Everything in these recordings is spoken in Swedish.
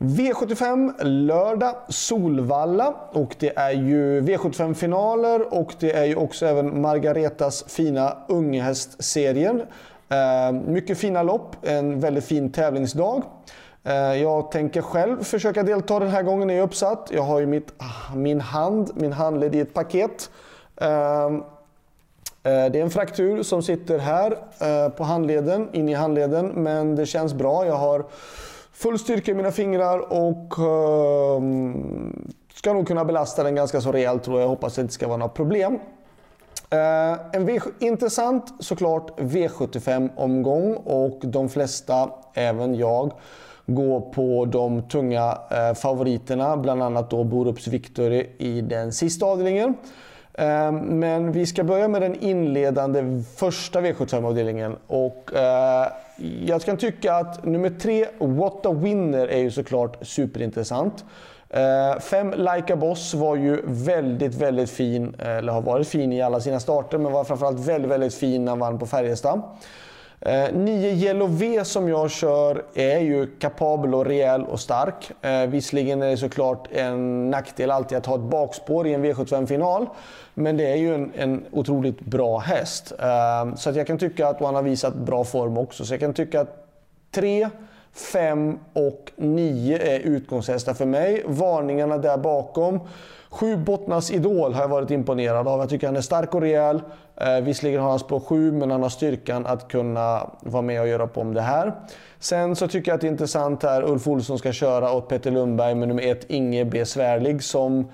V75 lördag, Solvalla och det är ju V75-finaler och det är ju också även Margaretas fina unghästserien. Eh, mycket fina lopp, en väldigt fin tävlingsdag. Eh, jag tänker själv försöka delta den här gången när jag är uppsatt. Jag har ju mitt, ah, min hand, min handled i ett paket. Ehm, eh, det är en fraktur som sitter här eh, på handleden, in i handleden, men det känns bra. Jag har full styrka i mina fingrar och ehm, ska nog kunna belasta den ganska så rejält tror jag. Hoppas det inte ska vara några problem. Eh, en v intressant såklart V75-omgång och de flesta, även jag, går på de tunga eh, favoriterna. Bland annat då Borups Victory i den sista avdelningen. Ehm, men vi ska börja med den inledande första V75-avdelningen. Och eh, jag kan tycka att nummer tre, What a Winner, är ju såklart superintressant. Uh, fem Like a Boss var ju väldigt, väldigt fin, eller har varit fin i alla sina starter, men var framförallt väldigt, väldigt fin när han vann på Färjestad. Eh, 9 Yellow V som jag kör är ju kapabel och rejäl och stark. Eh, visserligen är det såklart en nackdel alltid att ha ett bakspår i en V75-final. Men det är ju en, en otroligt bra häst. Eh, så att jag kan tycka att han har visat bra form också. Så jag kan tycka att 3, 5 och 9 är utgångshästar för mig. Varningarna där bakom. Sju Bottnas Idol har jag varit imponerad av. Jag tycker han är stark och rejäl. Eh, visserligen har han spår 7, men han har styrkan att kunna vara med och göra på om det här. Sen så tycker jag att det är intressant här, Ulf Olsson ska köra åt Petter Lundberg med nummer 1, Inge B. Svärlig, som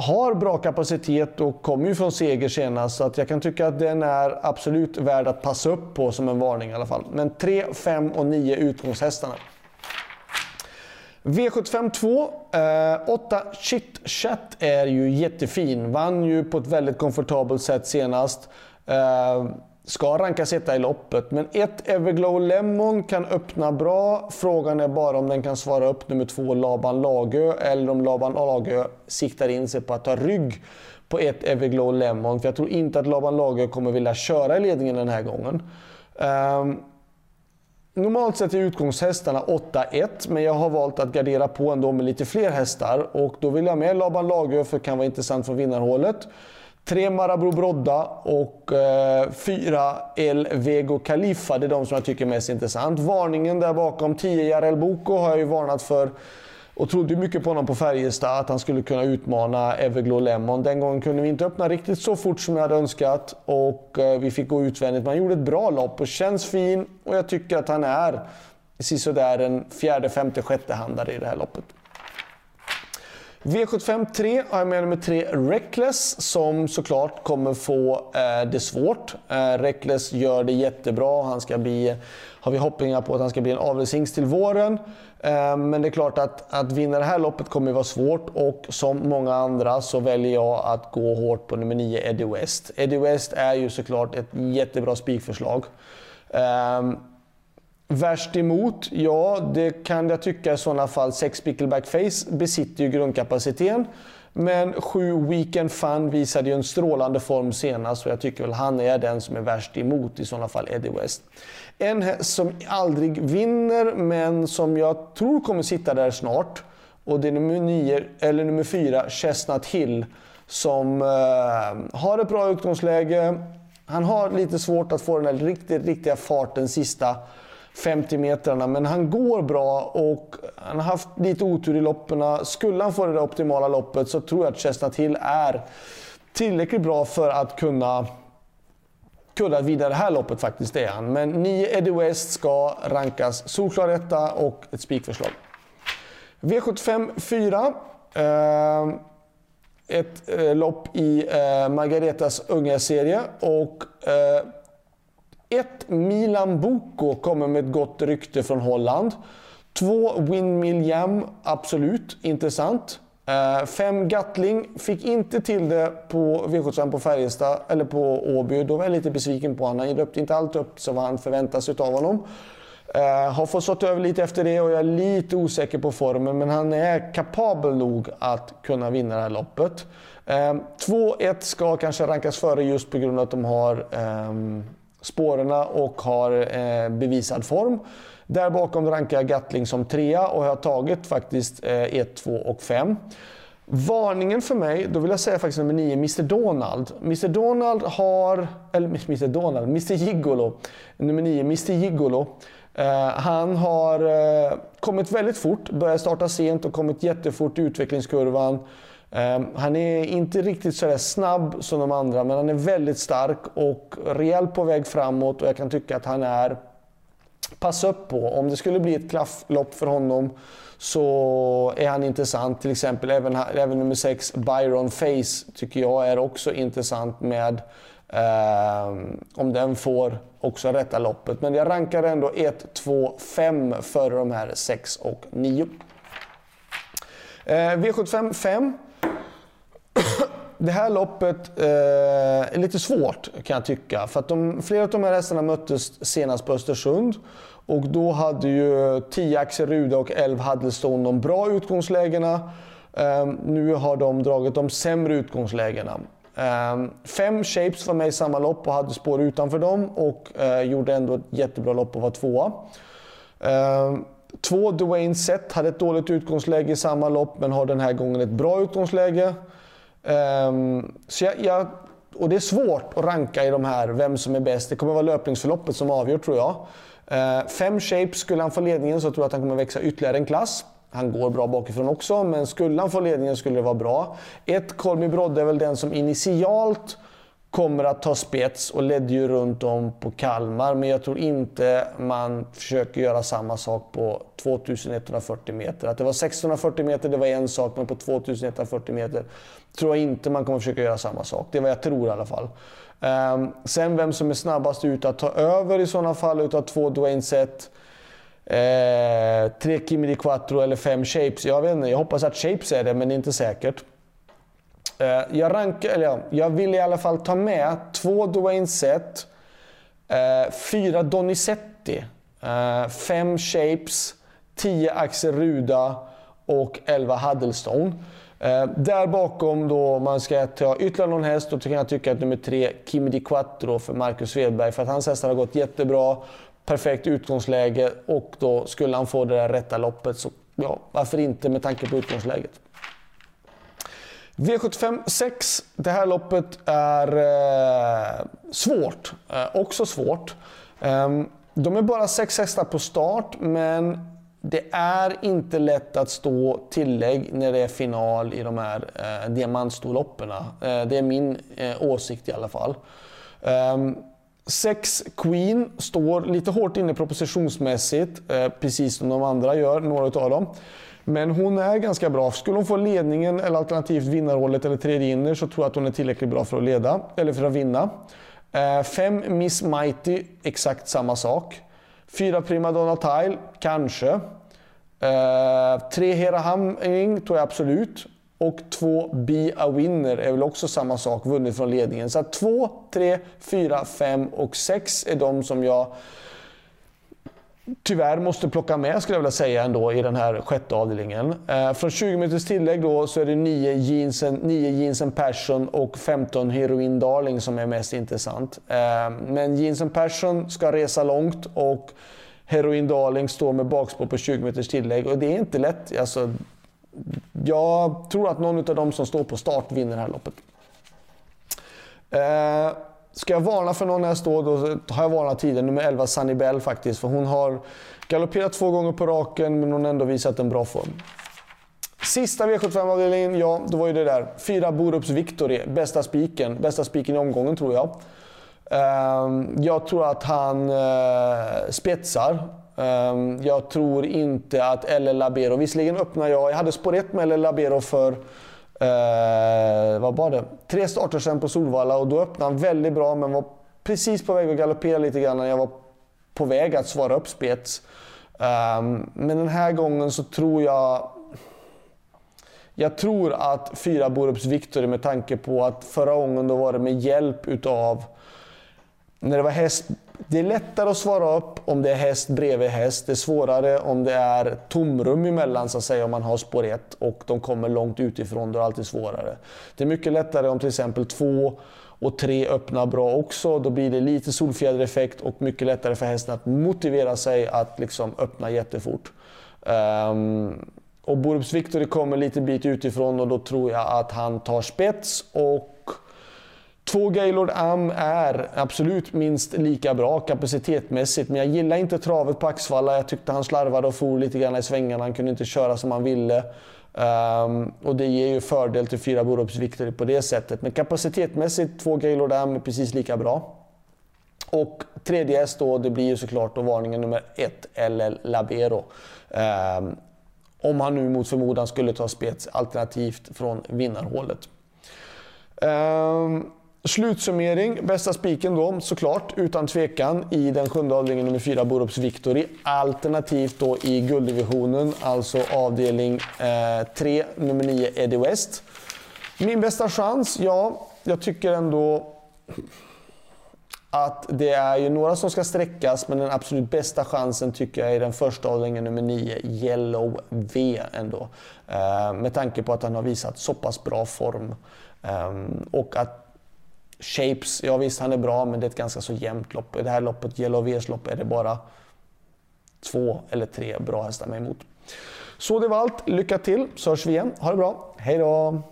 har bra kapacitet och kommer ju från seger senast. Så att jag kan tycka att den är absolut värd att passa upp på som en varning i alla fall. Men 3, 5 och 9 utgångshästarna. V75 2. Eh, 8 Chit Chat är ju jättefin. Vann ju på ett väldigt komfortabelt sätt senast. Eh, ska kan sitta i loppet. Men ett Everglow Lemon kan öppna bra. Frågan är bara om den kan svara upp nummer två Laban Lagö eller om Laban Lagö siktar in sig på att ta rygg på ett Everglow Lemon. För jag tror inte att Laban Lagö kommer vilja köra i ledningen den här gången. Um, Normalt sett är utgångshästarna 8-1, men jag har valt att gardera på ändå med lite fler hästar. Och då vill jag med Laban Lagö, för det kan vara intressant från vinnarhålet. Tre Marabou Brodda och eh, fyra El Vego Khalifa. Det är de som jag tycker är mest intressant. Varningen där bakom 10 Jarel Boko har jag ju varnat för och trodde mycket på honom på Färjestad, att han skulle kunna utmana Everglow Lemon. Den gången kunde vi inte öppna riktigt så fort som jag hade önskat och eh, vi fick gå utvändigt. Men han gjorde ett bra lopp och känns fin och jag tycker att han är sisådär en fjärde, femte, sjätte handare i det här loppet. V75 3 har jag med nummer 3 Reckless som såklart kommer få eh, det svårt. Eh, Reckless gör det jättebra. Han ska bli, har vi hoppningar på att han ska bli en avelshingst till våren. Eh, men det är klart att, att vinna det här loppet kommer vara svårt och som många andra så väljer jag att gå hårt på nummer 9 Eddie West. Eddie West är ju såklart ett jättebra spikförslag. Um, Värst emot? Ja, det kan jag tycka i sådana fall. Sex Pickleback Face besitter ju grundkapaciteten. Men sju Weekend Fun visade ju en strålande form senast och jag tycker väl han är den som är värst emot i sådana fall Eddie West. En häst som aldrig vinner men som jag tror kommer sitta där snart och det är nummer nio, eller nummer 4, Chestnut Hill som eh, har ett bra utgångsläge. Han har lite svårt att få den där riktigt, riktiga farten sista 50 metrarna. Men han går bra och han har haft lite otur i loppen. Skulle han få det optimala loppet så tror jag att Chestnut Hill är tillräckligt bra för att kunna kunna vinna det här loppet faktiskt, det är han. Men 9 Eddie West ska rankas solklar etta och ett spikförslag. V75 4. Eh, ett eh, lopp i eh, Margaretas unga serie och eh, 1. Milan Boko kommer med ett gott rykte från Holland. 2. Windmill Jam, absolut intressant. Eh, uh, Gattling. Fick inte till det på V75 på Färjestad, eller på Åby. Då var jag lite besviken på honom. Han löpte inte allt upp som han förväntas sig av honom. Uh, har fått stått över lite efter det och jag är lite osäker på formen, men han är kapabel nog att kunna vinna det här loppet. Eh, uh, 2-1 ska kanske rankas före just på grund av att de har um, spåren och har eh, bevisad form. Där bakom rankar jag Gatling som trea och har tagit faktiskt eh, e 1, 2 och 5. Varningen för mig, då vill jag säga faktiskt nummer 9, Mr Donald. Mr Donald har, eller Mr Donald, Mr Gigolo. Nummer 9, Mr Gigolo. Eh, han har eh, kommit väldigt fort, börjat starta sent och kommit jättefort i utvecklingskurvan. Ehm, han är inte riktigt så snabb som de andra, men han är väldigt stark och rejält på väg framåt och jag kan tycka att han är pass upp på. Om det skulle bli ett klafflopp för honom så är han intressant. Till exempel även, även nummer 6, Byron Face, tycker jag är också intressant med eh, om den får också rätta loppet. Men jag rankar ändå 1, 2, 5 före de här 6 och 9. Eh, V75 5. Det här loppet eh, är lite svårt kan jag tycka. För att de, flera av de här hästarna möttes senast på Östersund. Och då hade ju 10 Axel Ruda och 11 Huddlestone de bra utgångslägena. Eh, nu har de dragit de sämre utgångslägena. Eh, fem Shapes var med i samma lopp och hade spår utanför dem och eh, gjorde ändå ett jättebra lopp och var tvåa. Eh, två Dwayne Sett hade ett dåligt utgångsläge i samma lopp men har den här gången ett bra utgångsläge. Um, så jag, jag, och det är svårt att ranka i de här, vem som är bäst. Det kommer vara löpningsförloppet som avgör tror jag. Uh, fem shapes, skulle han få ledningen så tror jag att han kommer växa ytterligare en klass. Han går bra bakifrån också, men skulle han få ledningen skulle det vara bra. Ett, Kolmi Brodde är väl den som initialt kommer att ta spets och ledde ju runt om på Kalmar. Men jag tror inte man försöker göra samma sak på 2140 meter. Att det var 1640 meter, det var en sak, men på 2140 meter tror jag inte man kommer försöka göra samma sak. Det är vad jag tror i alla fall. Um, sen vem som är snabbast ut att ta över i sådana fall utav två Dwayne Set. Eh, tre Kimi Di Quattro eller fem Shapes. Jag vet inte, jag hoppas att Shapes är det, men det är inte säkert. Eh, jag, rankar, eller ja, jag vill i alla fall ta med två Dwayne Set, eh, fyra Donizetti, eh, fem Shapes, tio Axel Ruda och elva Huddlestone. Eh, där bakom då, om man ska ta ytterligare någon häst, då kan jag tycka att nummer tre, Kimi Di Quattro för Marcus Svedberg. För att hans hästar har gått jättebra, perfekt utgångsläge och då skulle han få det där rätta loppet så ja, varför inte med tanke på utgångsläget. V75 6. Det här loppet är eh, svårt. Eh, också svårt. Eh, de är bara sex hästar på start, men det är inte lätt att stå tillägg när det är final i de här eh, diamantstorloppen. Eh, det är min eh, åsikt i alla fall. Um, sex Queen står lite hårt inne propositionsmässigt, eh, precis som de andra gör, några av dem. Men hon är ganska bra. Skulle hon få ledningen eller alternativt vinnarhålet eller tredje inner så tror jag att hon är tillräckligt bra för att leda, eller för att vinna. Eh, fem Miss Mighty, exakt samma sak. Fyra Primadonna Tile, kanske. Eh, tre Hera Hamming tror jag absolut. Och två Be A Winner är väl också samma sak, vunnit från ledningen. Så två, tre, fyra, fem och sex är de som jag tyvärr måste plocka med skulle jag vilja säga ändå i den här sjätte avdelningen. Eh, från 20 minuters tillägg då så är det 9 Jeans, 9 jeansen Passion och 15 Heroin Darling som är mest intressant. Eh, men Jeans Passion ska resa långt och Heroin Darling står med bakspår på 20 minuters tillägg och det är inte lätt. Alltså, jag tror att någon av dem som står på start vinner det här loppet. Eh, Ska jag varna för någon häst då, då har jag varnat tiden. nummer 11 Sunny Bell faktiskt. För hon har galopperat två gånger på raken, men hon har ändå visat en bra form. Sista V75-avdelningen, ja, då var ju det där. Fyra Borups Victory, bästa spiken. Bästa spiken i omgången tror jag. Ehm, jag tror att han eh, spetsar. Ehm, jag tror inte att L.L. Labero, visserligen öppnar jag, jag hade spår 1 med L.L. Labero för Eh, vad var det? Tre starter sen på Solvalla och då öppnade han väldigt bra men var precis på väg att galoppera lite grann när jag var på väg att svara upp spets. Eh, men den här gången så tror jag... Jag tror att fyra Borups Victory med tanke på att förra gången då var det med hjälp utav... När det var häst det är lättare att svara upp om det är häst bredvid häst. Det är svårare om det är tomrum emellan så att säga om man har spår 1 och de kommer långt utifrån. Då är det alltid svårare. Det är mycket lättare om till exempel två och tre öppnar bra också. Då blir det lite solfjädereffekt och mycket lättare för hästen att motivera sig att liksom öppna jättefort. Um, och Borups Victory kommer lite bit utifrån och då tror jag att han tar spets. Och Två Gaylord Am är absolut minst lika bra kapacitetsmässigt, men jag gillar inte travet på Axvalla. Jag tyckte han slarvade och for lite grann i svängarna. Han kunde inte köra som han ville. Um, och det ger ju fördel till fyra Borups Victory på det sättet. Men kapacitetsmässigt, två Gaylord Am är precis lika bra. Och tredje häst då, det blir ju såklart då varningen nummer ett, LL Labero. Um, om han nu mot förmodan skulle ta spets alternativt från vinnarhålet. Um, Slutsummering, bästa spiken då såklart utan tvekan i den sjunde avdelningen nummer 4 Borups Victory. Alternativt då i gulddivisionen, alltså avdelning 3 eh, nummer 9 Eddie West. Min bästa chans? Ja, jag tycker ändå att det är ju några som ska sträckas men den absolut bästa chansen tycker jag är den första avdelningen nummer 9, Yellow V ändå. Eh, med tanke på att han har visat så pass bra form. Eh, och att Shapes, ja visst han är bra men det är ett ganska så jämnt lopp. I det här loppet, Yellow Vs lopp, är det bara två eller tre bra hästar med emot. Så det var allt. Lycka till så hörs vi igen. Ha det bra. Hej då!